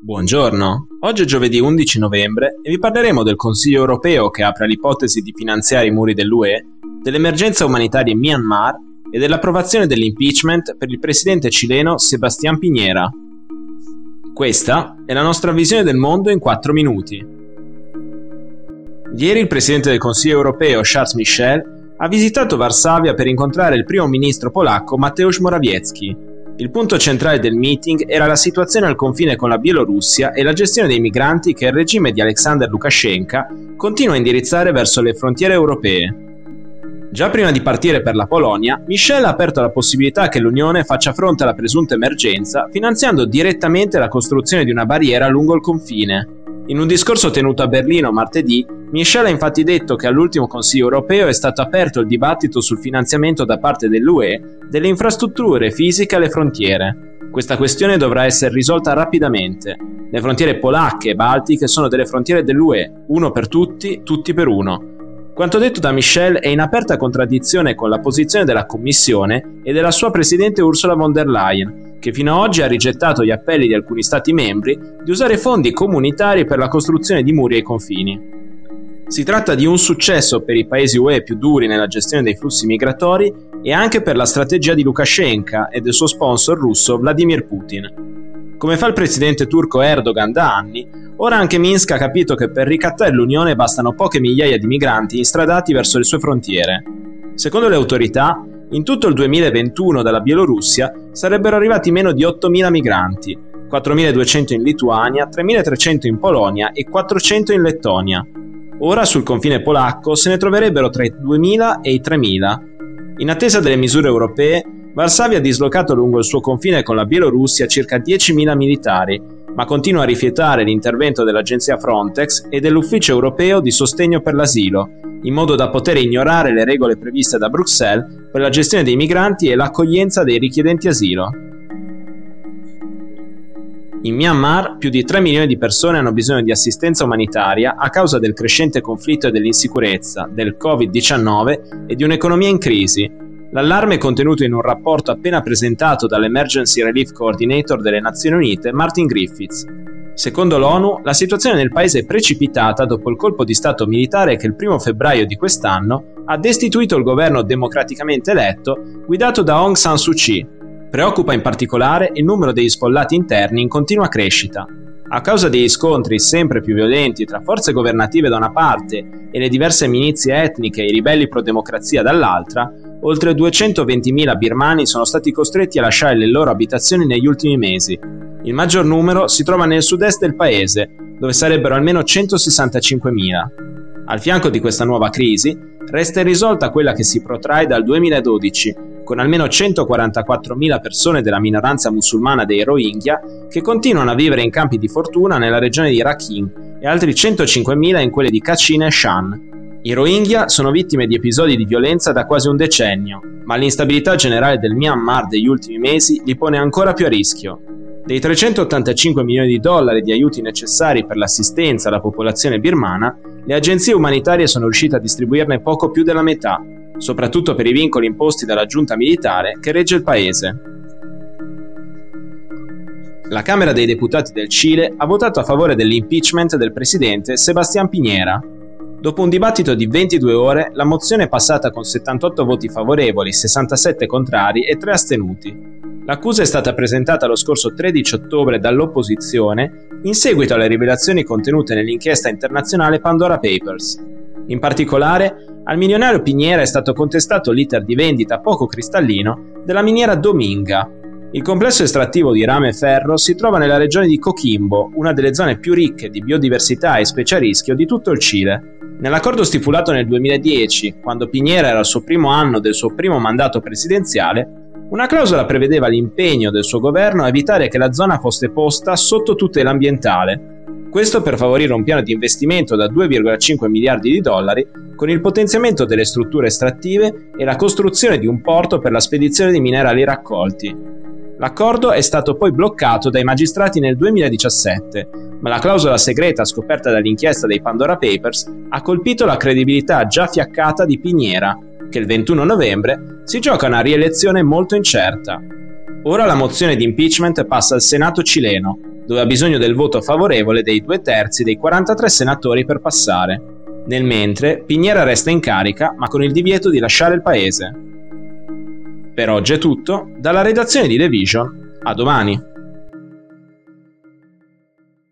Buongiorno, oggi è giovedì 11 novembre e vi parleremo del Consiglio europeo che apre l'ipotesi di finanziare i muri dell'UE, dell'emergenza umanitaria in Myanmar e dell'approvazione dell'impeachment per il presidente cileno Sebastián Piñera. Questa è la nostra visione del mondo in 4 minuti. Ieri il presidente del Consiglio europeo Charles Michel ha visitato Varsavia per incontrare il primo ministro polacco Mateusz Morawiecki il punto centrale del meeting era la situazione al confine con la Bielorussia e la gestione dei migranti che il regime di Alexander Lukashenko continua a indirizzare verso le frontiere europee. Già prima di partire per la Polonia, Michel ha aperto la possibilità che l'Unione faccia fronte alla presunta emergenza finanziando direttamente la costruzione di una barriera lungo il confine. In un discorso tenuto a Berlino martedì, Michel ha infatti detto che all'ultimo Consiglio europeo è stato aperto il dibattito sul finanziamento da parte dell'UE delle infrastrutture fisiche alle frontiere. Questa questione dovrà essere risolta rapidamente. Le frontiere polacche e baltiche sono delle frontiere dell'UE, uno per tutti, tutti per uno. Quanto detto da Michel è in aperta contraddizione con la posizione della Commissione e della sua Presidente Ursula von der Leyen, che fino ad oggi ha rigettato gli appelli di alcuni Stati membri di usare fondi comunitari per la costruzione di muri ai confini. Si tratta di un successo per i paesi UE più duri nella gestione dei flussi migratori e anche per la strategia di Lukashenko e del suo sponsor russo Vladimir Putin. Come fa il presidente turco Erdogan da anni, ora anche Minsk ha capito che per ricattare l'Unione bastano poche migliaia di migranti instradati verso le sue frontiere. Secondo le autorità, in tutto il 2021 dalla Bielorussia sarebbero arrivati meno di 8.000 migranti, 4.200 in Lituania, 3.300 in Polonia e 400 in Lettonia. Ora sul confine polacco se ne troverebbero tra i 2.000 e i 3.000. In attesa delle misure europee, Varsavia ha dislocato lungo il suo confine con la Bielorussia circa 10.000 militari, ma continua a rifiutare l'intervento dell'agenzia Frontex e dell'Ufficio europeo di sostegno per l'asilo, in modo da poter ignorare le regole previste da Bruxelles per la gestione dei migranti e l'accoglienza dei richiedenti asilo. In Myanmar più di 3 milioni di persone hanno bisogno di assistenza umanitaria a causa del crescente conflitto e dell'insicurezza, del Covid-19 e di un'economia in crisi. L'allarme è contenuto in un rapporto appena presentato dall'Emergency Relief Coordinator delle Nazioni Unite, Martin Griffiths. Secondo l'ONU, la situazione nel paese è precipitata dopo il colpo di Stato militare che il 1 febbraio di quest'anno ha destituito il governo democraticamente eletto guidato da Aung San Suu Kyi. Preoccupa in particolare il numero degli sfollati interni in continua crescita. A causa degli scontri sempre più violenti tra forze governative da una parte e le diverse milizie etniche e i ribelli pro-democrazia dall'altra, oltre 220.000 birmani sono stati costretti a lasciare le loro abitazioni negli ultimi mesi, il maggior numero si trova nel sud-est del paese, dove sarebbero almeno 165.000. Al fianco di questa nuova crisi, resta irrisolta quella che si protrae dal 2012, con almeno 144.000 persone della minoranza musulmana dei Rohingya che continuano a vivere in campi di fortuna nella regione di Rakhine e altri 105.000 in quelle di Kachin e Shan. I Rohingya sono vittime di episodi di violenza da quasi un decennio, ma l'instabilità generale del Myanmar degli ultimi mesi li pone ancora più a rischio. Dei 385 milioni di dollari di aiuti necessari per l'assistenza alla popolazione birmana, le agenzie umanitarie sono riuscite a distribuirne poco più della metà, soprattutto per i vincoli imposti dalla giunta militare che regge il paese. La Camera dei Deputati del Cile ha votato a favore dell'impeachment del presidente Sebastián Piñera. Dopo un dibattito di 22 ore, la mozione è passata con 78 voti favorevoli, 67 contrari e 3 astenuti. L'accusa è stata presentata lo scorso 13 ottobre dall'opposizione in seguito alle rivelazioni contenute nell'inchiesta internazionale Pandora Papers. In particolare, al milionario Piniera è stato contestato l'iter di vendita poco cristallino della miniera Dominga. Il complesso estrattivo di rame e ferro si trova nella regione di Coquimbo, una delle zone più ricche di biodiversità e specie a rischio di tutto il Cile. Nell'accordo stipulato nel 2010, quando Piniera era al suo primo anno del suo primo mandato presidenziale, una clausola prevedeva l'impegno del suo governo a evitare che la zona fosse posta sotto tutela ambientale. Questo per favorire un piano di investimento da 2,5 miliardi di dollari con il potenziamento delle strutture estrattive e la costruzione di un porto per la spedizione di minerali raccolti. L'accordo è stato poi bloccato dai magistrati nel 2017, ma la clausola segreta scoperta dall'inchiesta dei Pandora Papers ha colpito la credibilità già fiaccata di Piniera, che il 21 novembre si gioca una rielezione molto incerta. Ora la mozione di impeachment passa al Senato cileno. dove ha bisogno del voto favorevole dei due terzi dei 43 senatori per passare. Nel mentre, Pignera resta in carica, ma con il divieto di lasciare il paese. Per oggi è tutto, dalla redazione di The Vision, a domani.